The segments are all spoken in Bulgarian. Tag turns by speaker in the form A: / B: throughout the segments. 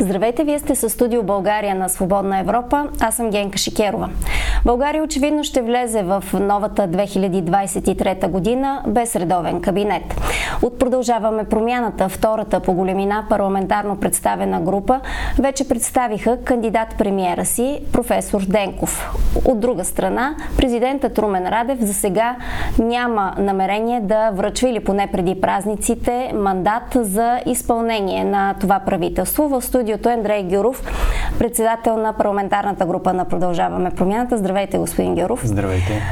A: Здравейте, вие сте със студио България на Свободна Европа. Аз съм Генка Шикерова. България очевидно ще влезе в новата 2023 година без редовен кабинет. От продължаваме промяната, втората по големина парламентарно представена група, вече представиха кандидат премиера си, професор Денков. От друга страна, президентът Румен Радев за сега няма намерение да връчва или поне преди празниците мандат за изпълнение на това правителство. В студиото Андрей Гюров, председател на парламентарната група на Продължаваме промяната. Здравейте, господин Гюров.
B: Здравейте.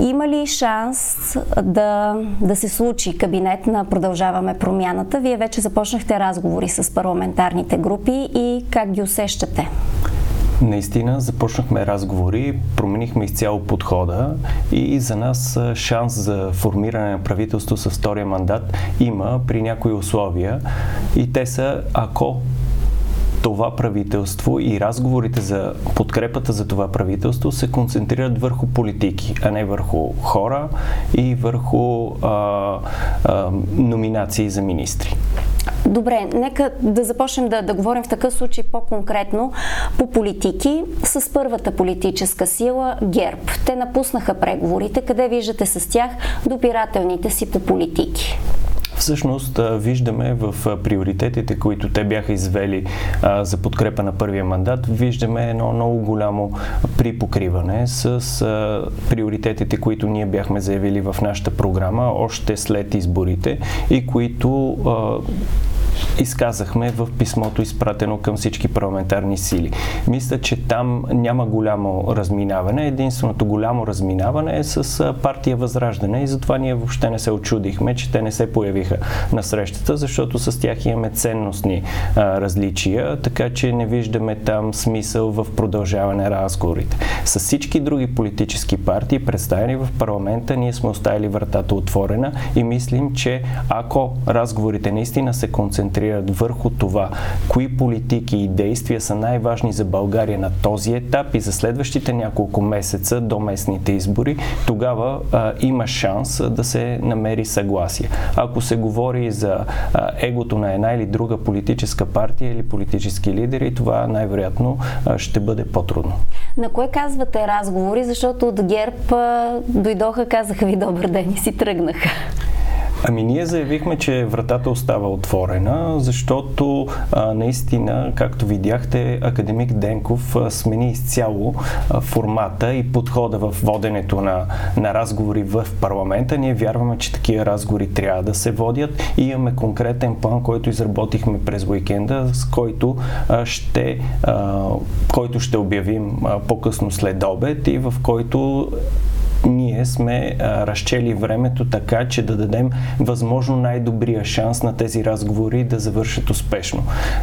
A: Има ли шанс да, да се случи кабинет на Продължаваме промяната? Вие вече започнахте разговори с парламентарните групи и как ги усещате?
B: Наистина започнахме разговори, променихме изцяло подхода и за нас шанс за формиране на правителство с втория мандат има при някои условия и те са ако това правителство и разговорите за подкрепата за това правителство се концентрират върху политики, а не върху хора и върху а, а, номинации за министри.
A: Добре, нека да започнем да, да говорим в такъв случай по-конкретно по политики с първата политическа сила ГЕРБ. Те напуснаха преговорите. Къде виждате с тях допирателните си по политики?
B: Всъщност виждаме в приоритетите, които те бяха извели за подкрепа на първия мандат, виждаме едно много голямо припокриване с приоритетите, които ние бяхме заявили в нашата програма още след изборите и които изказахме в писмото, изпратено към всички парламентарни сили. Мисля, че там няма голямо разминаване. Единственото голямо разминаване е с партия Възраждане и затова ние въобще не се очудихме, че те не се появиха на срещата, защото с тях имаме ценностни а, различия, така че не виждаме там смисъл в продължаване разговорите. С всички други политически партии, представени в парламента, ние сме оставили вратата отворена и мислим, че ако разговорите наистина се концентрират концентрират върху това, кои политики и действия са най-важни за България на този етап и за следващите няколко месеца до местните избори, тогава а, има шанс да се намери съгласие. Ако се говори за а, егото на една или друга политическа партия или политически лидери, това най-вероятно ще бъде по-трудно.
A: На кое казвате разговори, защото от ГЕРБ а, дойдоха, казаха ви добър ден и си тръгнаха?
B: Ами ние заявихме, че вратата остава отворена, защото а, наистина, както видяхте, академик Денков а, смени изцяло а, формата и подхода в воденето на, на разговори в парламента. Ние вярваме, че такива разговори трябва да се водят и имаме конкретен план, който изработихме през уикенда, с който а, ще, а, който ще обявим а, по-късно след обед и в който ние сме а, разчели времето така, че да дадем възможно най-добрия шанс на тези разговори да завършат успешно.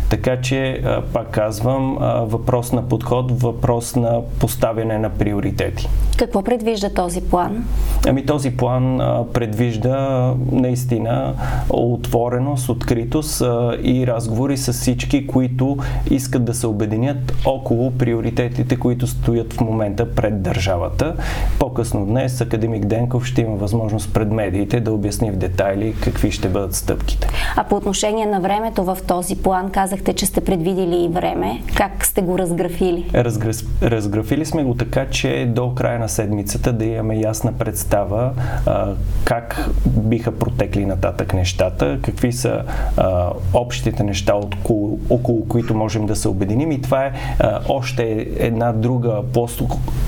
B: Така че, а, пак казвам, а, въпрос на подход, въпрос на поставяне на приоритети.
A: Какво предвижда този план?
B: Ами този план а, предвижда наистина отвореност, откритост а, и разговори с всички, които искат да се обединят около приоритетите, които стоят в момента пред държавата. По-късно днес академик Денков ще има възможност пред медиите да обясни в детайли какви ще бъдат стъпките.
A: А по отношение на времето в този план, казахте, че сте предвидили и време. Как сте го разграфили?
B: Разгръс... Разграфили сме го така, че до края на седмицата да имаме ясна представа а, как биха протекли нататък нещата, какви са а, общите неща, около, около които можем да се обединим и това е а, още една друга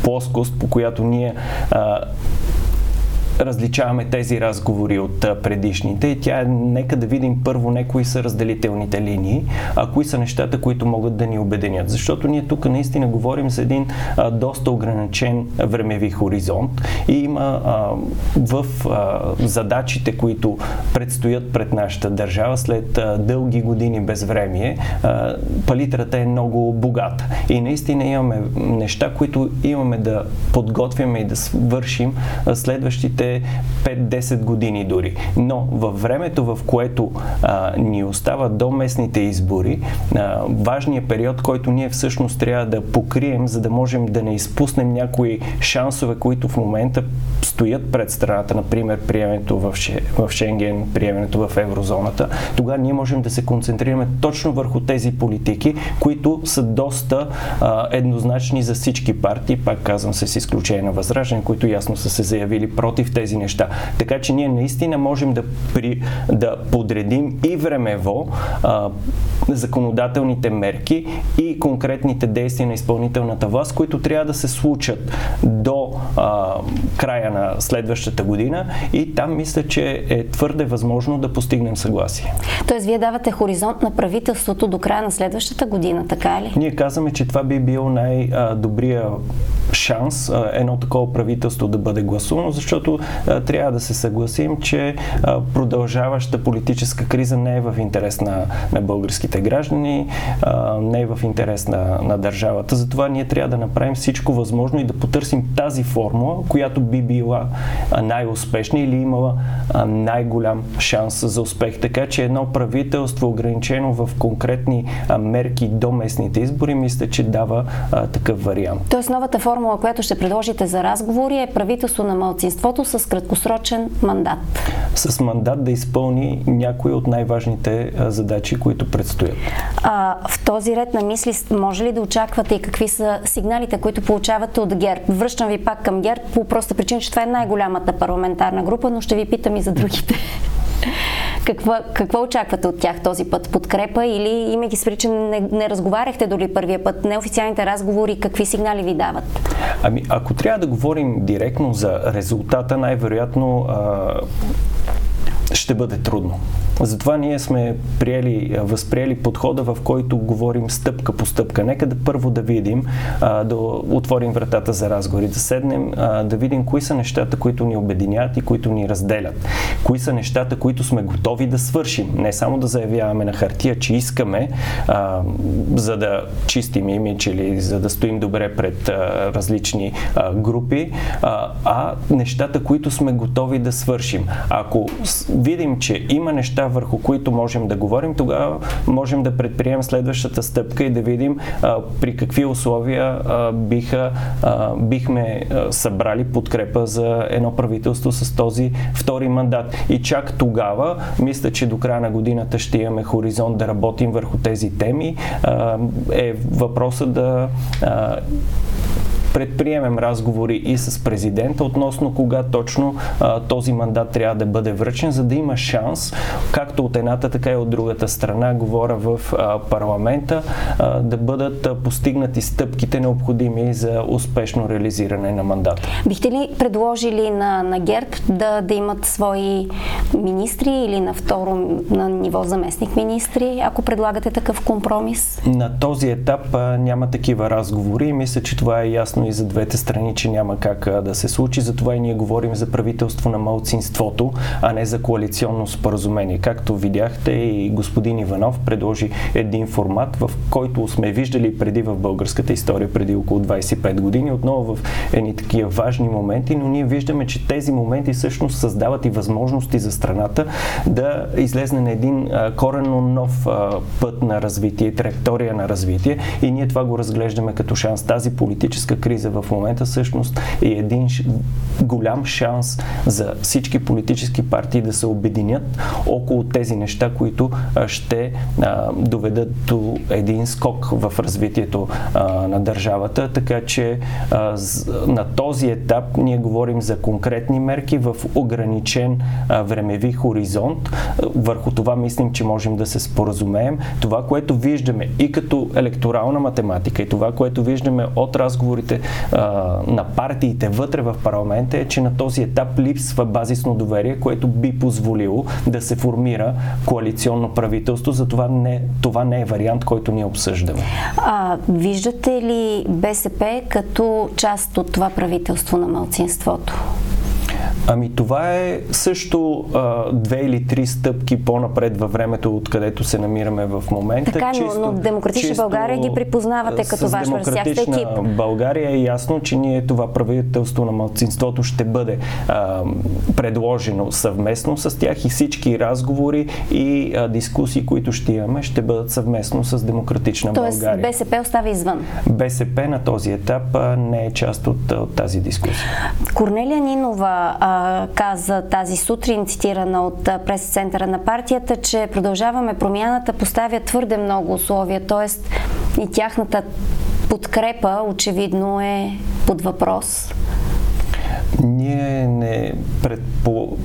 B: плоскост, по която ние а, uh, различаваме тези разговори от предишните и тя е нека да видим първо не кои са разделителните линии, а кои са нещата, които могат да ни обединят. Защото ние тук наистина говорим за един а, доста ограничен времеви хоризонт и има а, в а, задачите, които предстоят пред нашата държава след а, дълги години безвремие, а, палитрата е много богата. И наистина имаме неща, които имаме да подготвяме и да свършим следващите следващите 5-10 години дори. Но във времето, в което а, ни остава до местните избори, а, важният период, който ние всъщност трябва да покрием, за да можем да не изпуснем някои шансове, които в момента стоят пред страната, например приемането в, в Шенген, приемането в еврозоната, тогава ние можем да се концентрираме точно върху тези политики, които са доста а, еднозначни за всички партии, пак казвам се с изключение на Възраждане, които ясно са се заявили против тези неща. Така че ние наистина можем да, при, да подредим и времево а, законодателните мерки и конкретните действия на изпълнителната власт, които трябва да се случат до а, края на следващата година и там мисля, че е твърде възможно да постигнем съгласие.
A: Тоест, вие давате хоризонт на правителството до края на следващата година, така ли?
B: Ние казваме, че това би бил най-добрия шанс едно такова правителство да бъде гласувано, защото трябва да се съгласим, че продължаваща политическа криза не е в интерес на, на българските граждани, не е в интерес на, на държавата. Затова ние трябва да направим всичко възможно и да потърсим тази формула, която би била най-успешна или имала най-голям шанс за успех. Така че едно правителство, ограничено в конкретни мерки до местните избори, мисля, че дава такъв вариант.
A: Тоест новата формула, която ще предложите за разговори е правителство на малцинството с краткосрочен мандат.
B: С мандат да изпълни някои от най-важните задачи, които предстоят.
A: А, в този ред на мисли може ли да очаквате и какви са сигналите, които получавате от ГЕРБ? Връщам ви пак към ГЕРБ по проста причина, че това е най-голямата парламентарна група, но ще ви питам и за другите. Какво, какво очаквате от тях този път? Подкрепа или имайки се че не, не разговаряхте дори първия път? Неофициалните разговори, какви сигнали ви дават?
B: Ами, ако трябва да говорим директно за резултата, най-вероятно а, ще бъде трудно. Затова ние сме приели, възприели подхода, в който говорим стъпка по стъпка. Нека да първо да видим, да отворим вратата за разговори, да седнем, да видим кои са нещата, които ни обединят и които ни разделят. Кои са нещата, които сме готови да свършим. Не само да заявяваме на хартия, че искаме, за да чистим имидж или за да стоим добре пред различни групи, а нещата, които сме готови да свършим. Ако видим, че има неща, върху които можем да говорим, тогава можем да предприемем следващата стъпка и да видим а, при какви условия а, биха, а, бихме а, събрали подкрепа за едно правителство с този втори мандат. И чак тогава, мисля, че до края на годината ще имаме хоризонт да работим върху тези теми. А, е въпросът да а, предприемем разговори и с президента относно кога точно а, този мандат трябва да бъде връчен, за да има шанс, както от едната, така и от другата страна, говоря в а, парламента, а, да бъдат а, постигнати стъпките необходими за успешно реализиране на мандата.
A: Бихте ли предложили на, на ГЕРБ да, да имат свои министри или на второ на ниво заместник министри, ако предлагате такъв компромис?
B: На този етап а, няма такива разговори и мисля, че това е ясно ясно и за двете страни, че няма как да се случи. Затова и ние говорим за правителство на малцинството, а не за коалиционно споразумение. Както видяхте и господин Иванов предложи един формат, в който сме виждали преди в българската история, преди около 25 години, отново в едни такива важни моменти, но ние виждаме, че тези моменти всъщност създават и възможности за страната да излезне на един коренно нов път на развитие, траектория на развитие и ние това го разглеждаме като шанс. Тази политическа криза криза в момента всъщност е един голям шанс за всички политически партии да се обединят около тези неща, които ще доведат до един скок в развитието на държавата. Така че на този етап ние говорим за конкретни мерки в ограничен времеви хоризонт. Върху това мислим, че можем да се споразумеем. Това, което виждаме и като електорална математика и това, което виждаме от разговорите а, на партиите вътре в парламента е, че на този етап липсва базисно доверие, което би позволило да се формира коалиционно правителство. Затова не, това не е вариант, който ние обсъждаме.
A: А, виждате ли БСП като част от това правителство на малцинството?
B: Ами това е също а, две или три стъпки по-напред във времето, откъдето се намираме в момента.
A: Така, но, чисто, но Демократична чисто, България ги припознавате като ваш върсящ екип.
B: България е ясно, че ние това правителство на младсинството ще бъде а, предложено съвместно с тях и всички разговори и а, дискусии, които ще имаме, ще бъдат съвместно с Демократична
A: Тоест,
B: България.
A: Тоест БСП остава извън?
B: БСП на този етап а, не е част от, от тази дискусия.
A: Корнелия Нинова а, каза тази сутрин, цитирана от прес-центъра на партията, че продължаваме промяната, поставя твърде много условия, т.е. и тяхната подкрепа очевидно е под въпрос.
B: Ние не предпо,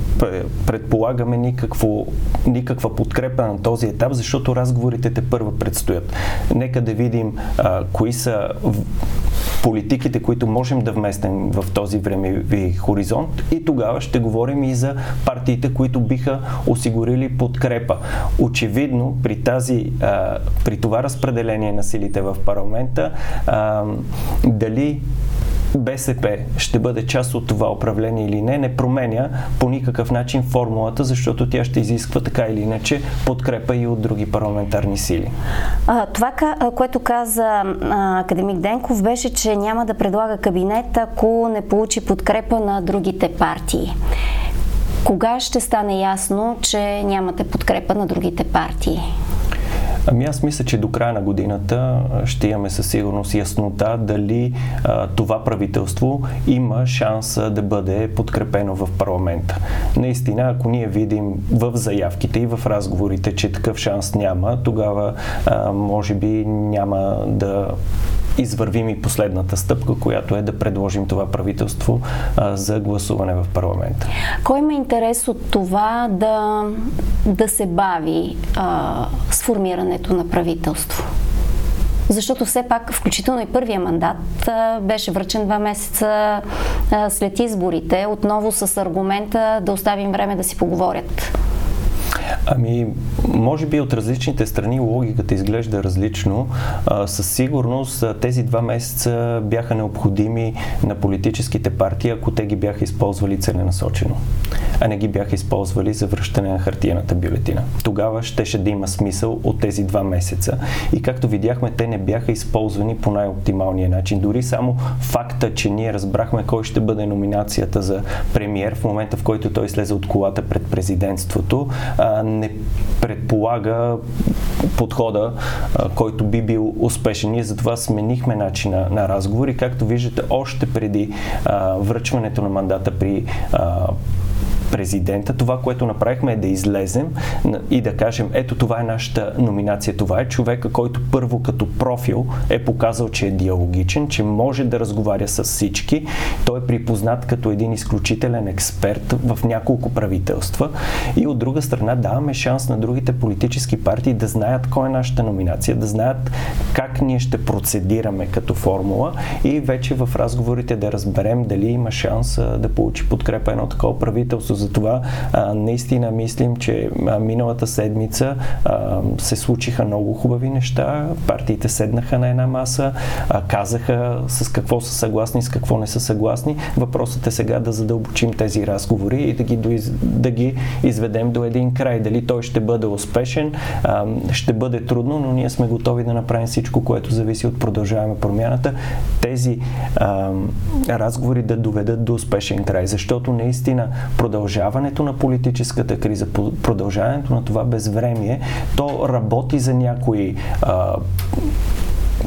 B: предполагаме никакво, никаква подкрепа на този етап, защото разговорите те първа предстоят. Нека да видим а, кои са политиките, които можем да вместим в този времеви хоризонт и тогава ще говорим и за партиите, които биха осигурили подкрепа. Очевидно, при, тази, а, при това разпределение на силите в парламента, а, дали БСП ще бъде част от това управление или не, не променя по никакъв начин формулата, защото тя ще изисква така или иначе подкрепа и от други парламентарни сили.
A: А, това, което каза а, академик Денков, беше, че няма да предлага кабинет, ако не получи подкрепа на другите партии. Кога ще стане ясно, че нямате подкрепа на другите партии?
B: Ами аз мисля, че до края на годината ще имаме със сигурност яснота дали а, това правителство има шанс да бъде подкрепено в парламента. Наистина, ако ние видим в заявките и в разговорите, че такъв шанс няма, тогава а, може би няма да извървим и последната стъпка, която е да предложим това правителство а, за гласуване в парламента.
A: Кой има интерес от това да, да се бави а, сформирането на правителство? Защото все пак, включително и първия мандат, беше връчен два месеца след изборите, отново с аргумента да оставим време да си поговорят.
B: Ами, може би от различните страни логиката изглежда различно. А, със сигурност тези два месеца бяха необходими на политическите партии, ако те ги бяха използвали целенасочено, а не ги бяха използвали за връщане на хартияната бюлетина. Тогава щеше да има смисъл от тези два месеца. И както видяхме, те не бяха използвани по най-оптималния начин. Дори само факта, че ние разбрахме кой ще бъде номинацията за премиер в момента, в който той слезе от колата пред президентството, не предполага подхода, който би бил успешен. Ние затова сменихме начина на разговори. Както виждате, още преди връчването на мандата при президента. Това, което направихме е да излезем и да кажем, ето това е нашата номинация. Това е човека, който първо като профил е показал, че е диалогичен, че може да разговаря с всички. Той е припознат като един изключителен експерт в няколко правителства. И от друга страна даваме шанс на другите политически партии да знаят кой е нашата номинация, да знаят как ние ще процедираме като формула и вече в разговорите да разберем дали има шанс да получи подкрепа едно такова правителство затова а, наистина мислим, че а, миналата седмица а, се случиха много хубави неща. Партиите седнаха на една маса, а, казаха с какво са съгласни, с какво не са съгласни. Въпросът е сега да задълбочим тези разговори и да ги, да ги изведем до един край. Дали той ще бъде успешен, а, ще бъде трудно, но ние сме готови да направим всичко, което зависи от продължаваме промяната. Тези а, разговори да доведат до успешен край, защото наистина продължаваме продължаването на политическата криза, продължаването на това безвремие, то работи за някои а,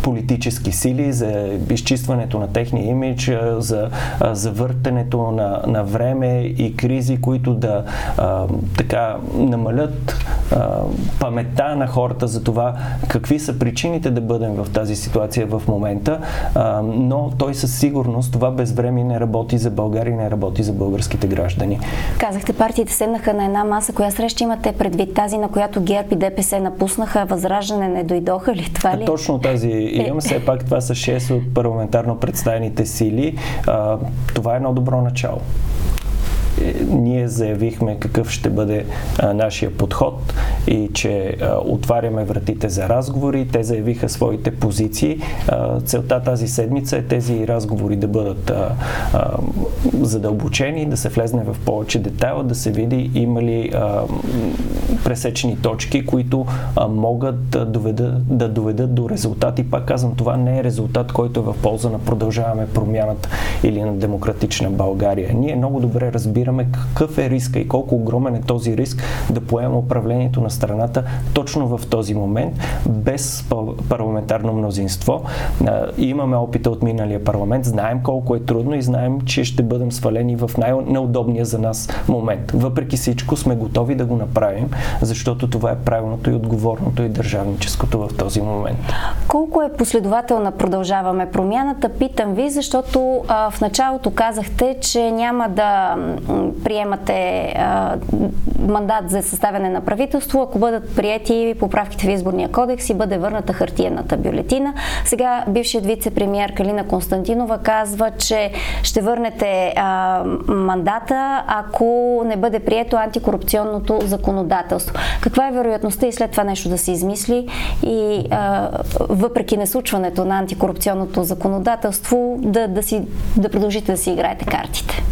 B: политически сили, за изчистването на техния имидж, за завъртането на, на време и кризи, които да а, така намалят а, паметта на хората за това какви са причините да бъдем в тази ситуация в момента, а, но той със сигурност това безвремие не работи за България, не работи за българските граждани.
A: Казахте, партиите седнаха на една маса. Коя среща имате предвид? Тази, на която ГЕРБ и ДПС напуснаха, Възраждане не дойдоха ли? Това ли?
B: Точно тази имам. Все пак това са 6 от парламентарно представените сили. А, това е едно добро начало. Ние заявихме какъв ще бъде а, нашия подход и че а, отваряме вратите за разговори. Те заявиха своите позиции. А, целта тази седмица е тези разговори да бъдат а, а, задълбочени, да се влезне в повече детайл, да се види има ли а, пресечени точки, които а, могат да доведат, да доведат до резултати. Пак казвам, това не е резултат, който е в полза на продължаваме промяната или на демократична България. Ние много добре разбираме какъв е риска и колко огромен е този риск да поема управлението на страната точно в този момент, без парламентарно мнозинство. Имаме опита от миналия парламент, знаем колко е трудно и знаем, че ще бъдем свалени в най-неудобния за нас момент. Въпреки всичко сме готови да го направим, защото това е правилното и отговорното и държавническото в този момент.
A: Колко е последователна продължаваме промяната? Питам ви, защото а, в началото казахте, че няма да приемате а, мандат за съставяне на правителство, ако бъдат приети поправките в изборния кодекс и бъде върната хартиената бюлетина. Сега бившият вице-премьер Калина Константинова казва, че ще върнете а, мандата, ако не бъде прието антикорупционното законодателство. Каква е вероятността и след това нещо да се измисли и а, въпреки неслучването на антикорупционното законодателство да, да, си, да продължите да си играете картите?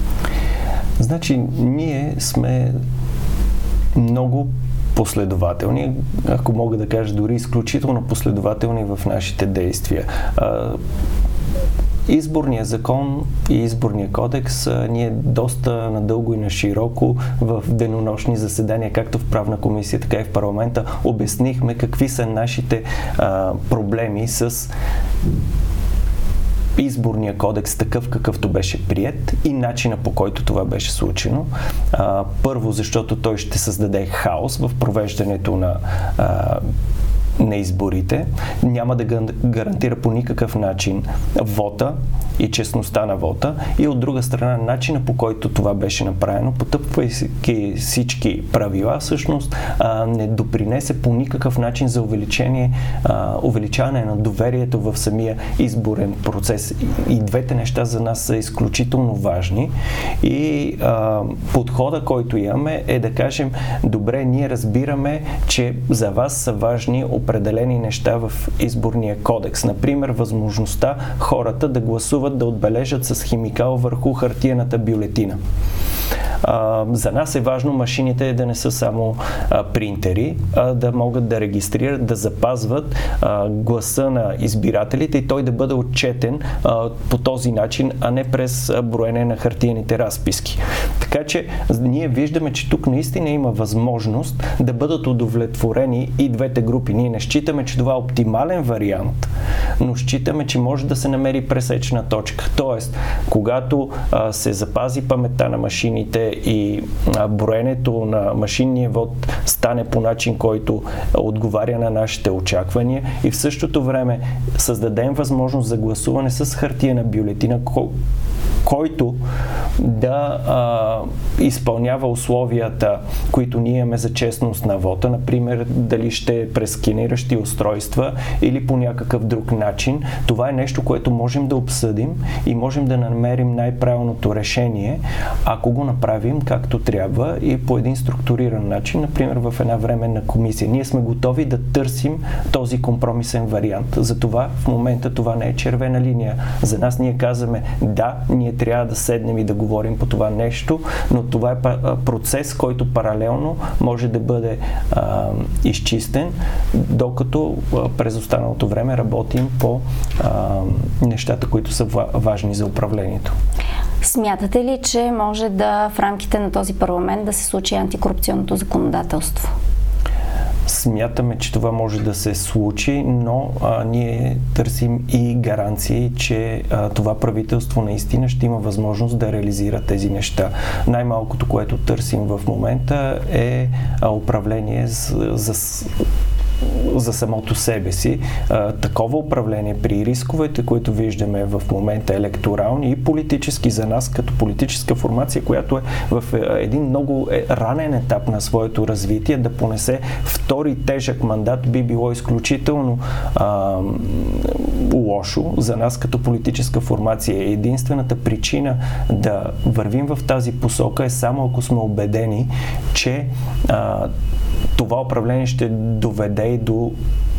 B: Значи, ние сме много последователни, ако мога да кажа дори изключително последователни в нашите действия. Изборния закон и изборния кодекс ние доста надълго и на широко в денонощни заседания, както в правна комисия, така и в парламента, обяснихме какви са нашите а, проблеми с изборния кодекс такъв какъвто беше прият и начина по който това беше случено. Първо, защото той ще създаде хаос в провеждането на на изборите, няма да гарантира по никакъв начин вота и честността на вота и от друга страна начина по който това беше направено, потъпвайки всички правила, всъщност не допринесе по никакъв начин за увеличение, увеличаване на доверието в самия изборен процес. И двете неща за нас са изключително важни и подхода, който имаме е да кажем, добре, ние разбираме, че за вас са важни определени неща в изборния кодекс. Например, възможността хората да гласуват да отбележат с химикал върху хартиената бюлетина. За нас е важно машините да не са само принтери, а да могат да регистрират, да запазват гласа на избирателите и той да бъде отчетен по този начин, а не през броене на хартиените разписки. Така че ние виждаме, че тук наистина има възможност да бъдат удовлетворени и двете групи. Ние не считаме, че това е оптимален вариант, но считаме, че може да се намери пресечна точка. Тоест, когато се запази паметта на машините и броенето на машинния вод стане по начин, който отговаря на нашите очаквания. И в същото време създадем възможност за гласуване с хартия на бюлетина, който да а, изпълнява условията, които ние имаме за честност на вота, например дали ще през скиниращи устройства или по някакъв друг начин. Това е нещо, което можем да обсъдим и можем да намерим най-правилното решение, ако го направим както трябва и по един структуриран начин, например в една временна комисия. Ние сме готови да търсим този компромисен вариант. Затова в момента това не е червена линия. За нас ние казваме да, ние трябва да седнем и да говорим по това нещо, но това е процес, който паралелно може да бъде а, изчистен, докато през останалото време работим по а, нещата, които са важни за управлението.
A: Смятате ли, че може да в рамките на този парламент да се случи антикорупционното законодателство?
B: Смятаме, че това може да се случи, но а, ние търсим и гаранции, че а, това правителство наистина ще има възможност да реализира тези неща. Най-малкото, което търсим в момента е а, управление за, за за самото себе си. А, такова управление при рисковете, които виждаме в момента електорални и политически за нас, като политическа формация, която е в е, един много е, ранен етап на своето развитие, да понесе втори тежък мандат би било изключително а, лошо за нас като политическа формация. Единствената причина да вървим в тази посока е само ако сме убедени, че а, това управление ще доведе и до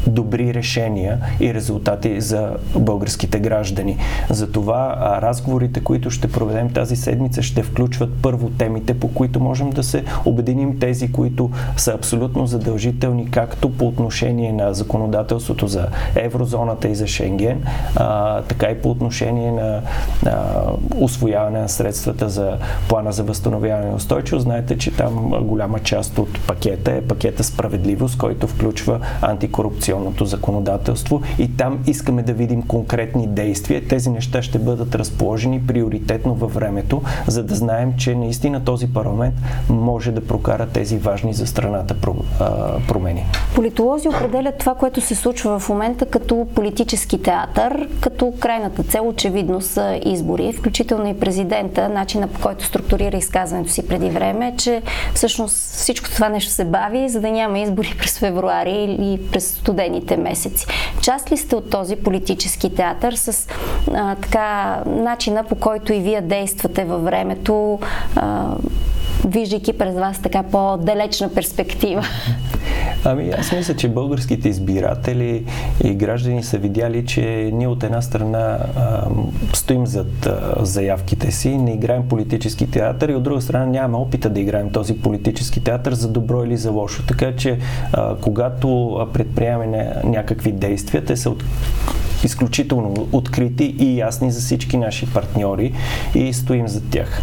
B: добри решения и резултати за българските граждани. Затова разговорите, които ще проведем тази седмица, ще включват първо темите, по които можем да се обединим тези, които са абсолютно задължителни, както по отношение на законодателството за еврозоната и за Шенген, а, така и по отношение на а, освояване на средствата за плана за възстановяване и устойчивост. Знаете, че там голяма част от пакета е пакета справедливост, който включва антикорупция корупционното законодателство и там искаме да видим конкретни действия. Тези неща ще бъдат разположени приоритетно във времето, за да знаем, че наистина този парламент може да прокара тези важни за страната промени.
A: Политолози определят това, което се случва в момента като политически театър, като крайната цел очевидно са избори, включително и президента, начина по който структурира изказването си преди време, че всъщност всичко това нещо се бави, за да няма избори през февруари или през студент студените месеци. Част ли сте от този политически театър с а, така начина по който и вие действате във времето, а, виждайки през вас така по-далечна перспектива?
B: Ами аз мисля, че българските избиратели и граждани са видяли, че ние от една страна а, стоим зад а, заявките си, не играем политически театър и от друга страна нямаме опита да играем този политически театър за добро или за лошо. Така че а, когато предприемаме някакви действия, те са от изключително открити и ясни за всички наши партньори и стоим за тях.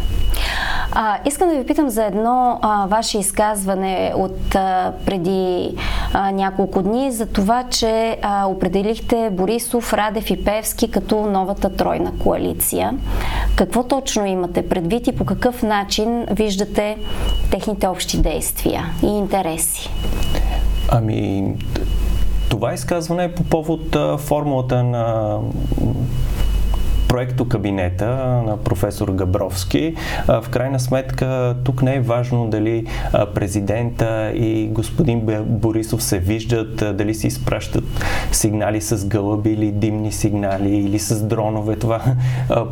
A: А, искам да ви питам за едно а, ваше изказване от а, преди а, няколко дни за това, че а, определихте Борисов, Радев и Певски като новата тройна коалиция. Какво точно имате предвид и по какъв начин виждате техните общи действия и интереси?
B: Ами, това изказване е по повод формулата на проекто кабинета на професор Габровски. В крайна сметка тук не е важно дали президента и господин Борисов се виждат, дали си изпращат сигнали с гълъби или димни сигнали или с дронове. Това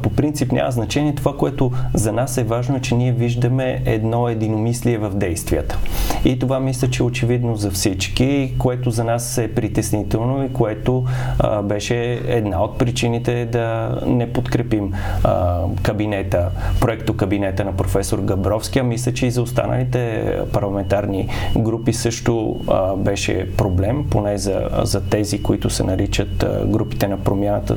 B: по принцип няма значение. Това, което за нас е важно, е, че ние виждаме едно единомислие в действията. И това мисля, че е очевидно за всички, което за нас е притеснително и което беше една от причините да не не подкрепим а, кабинета, проекто кабинета на професор Габровски, а мисля, че и за останалите парламентарни групи също а, беше проблем, поне за, за тези, които се наричат а, групите на промяната.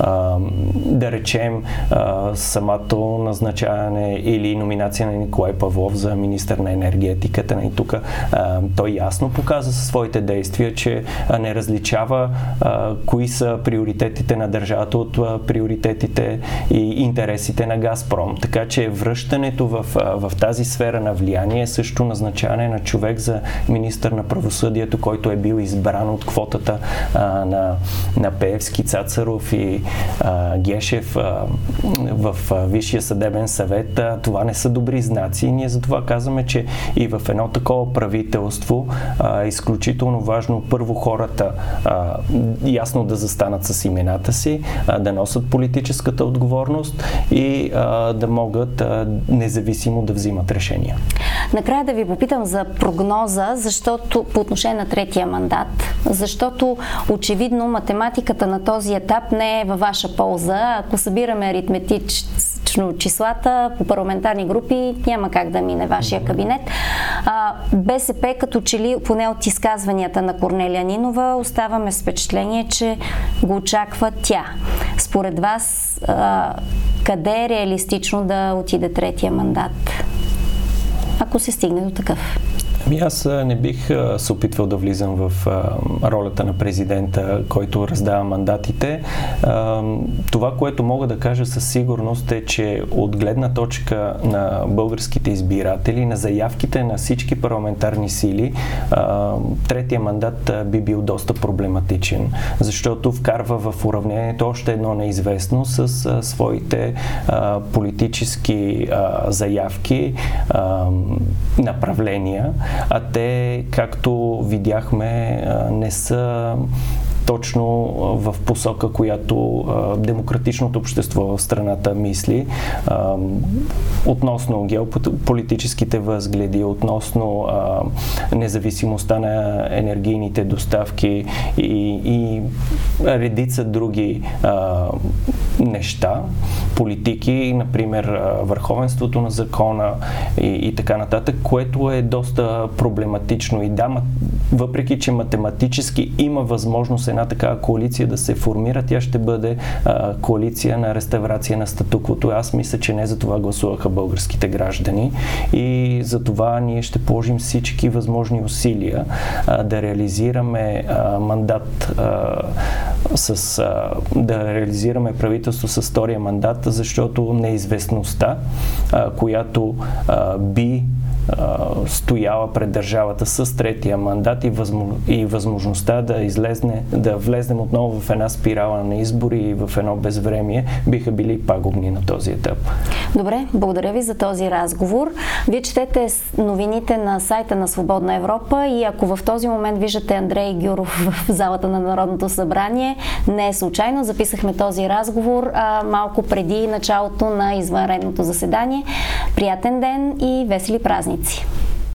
B: А, да речем а, самото назначаване или номинация на Николай Павлов за министър на енергетиката. И тук а, той ясно показа със своите действия, че не различава а, кои са приоритетите на държавата от а, приоритетите и интересите на Газпром. Така че връщането в, в тази сфера на влияние е също назначаване на човек за министър на правосъдието, който е бил избран от квотата а, на, на Пеевски, Цацаров и а, Гешев а, в а, Висшия съдебен съвет. А, това не са добри знаци и ние затова казваме, че и в едно такова правителство а, е изключително важно първо хората а, ясно да застанат с имената си, а, да носят политическата отговорност и а, да могат а, независимо да взимат решения.
A: Накрая да ви попитам за прогноза, защото по отношение на третия мандат, защото очевидно математиката на този етап не е във ваша полза. Ако събираме аритметично числата по парламентарни групи, няма как да мине вашия кабинет. А, БСП, като че ли, поне от изказванията на Корнелия Нинова, оставаме с впечатление, че го очаква тя. Според вас, къде е реалистично да отиде третия мандат? Ако се стигне до такъв.
B: Ами аз не бих се опитвал да влизам в ролята на президента, който раздава мандатите. Това, което мога да кажа със сигурност е, че от гледна точка на българските избиратели, на заявките на всички парламентарни сили, третия мандат би бил доста проблематичен, защото вкарва в уравнението още едно неизвестно с своите политически заявки, направления а те, както видяхме, не са точно в посока, която демократичното общество в страната мисли относно геополитическите възгледи, относно независимостта на енергийните доставки и, и редица други неща, политики, например върховенството на закона и, и така нататък, което е доста проблематично. И да, въпреки че математически има възможност една такава коалиция да се формира, тя ще бъде а, коалиция на реставрация на статуквото. Аз мисля, че не за това гласуваха българските граждани и за това ние ще положим всички възможни усилия а, да реализираме а, мандат а, с, а, да реализираме правителство с втория мандат, защото неизвестността, а, която а, би стояла пред държавата с третия мандат и, възможно, и възможността да излезне, да влезнем отново в една спирала на избори и в едно безвремие, биха били пагубни на този етап.
A: Добре, благодаря ви за този разговор. Вие четете новините на сайта на Свободна Европа и ако в този момент виждате Андрей Гюров в залата на Народното събрание, не е случайно. Записахме този разговор а, малко преди началото на извънредното заседание. Приятен ден и весели празници! Grazie.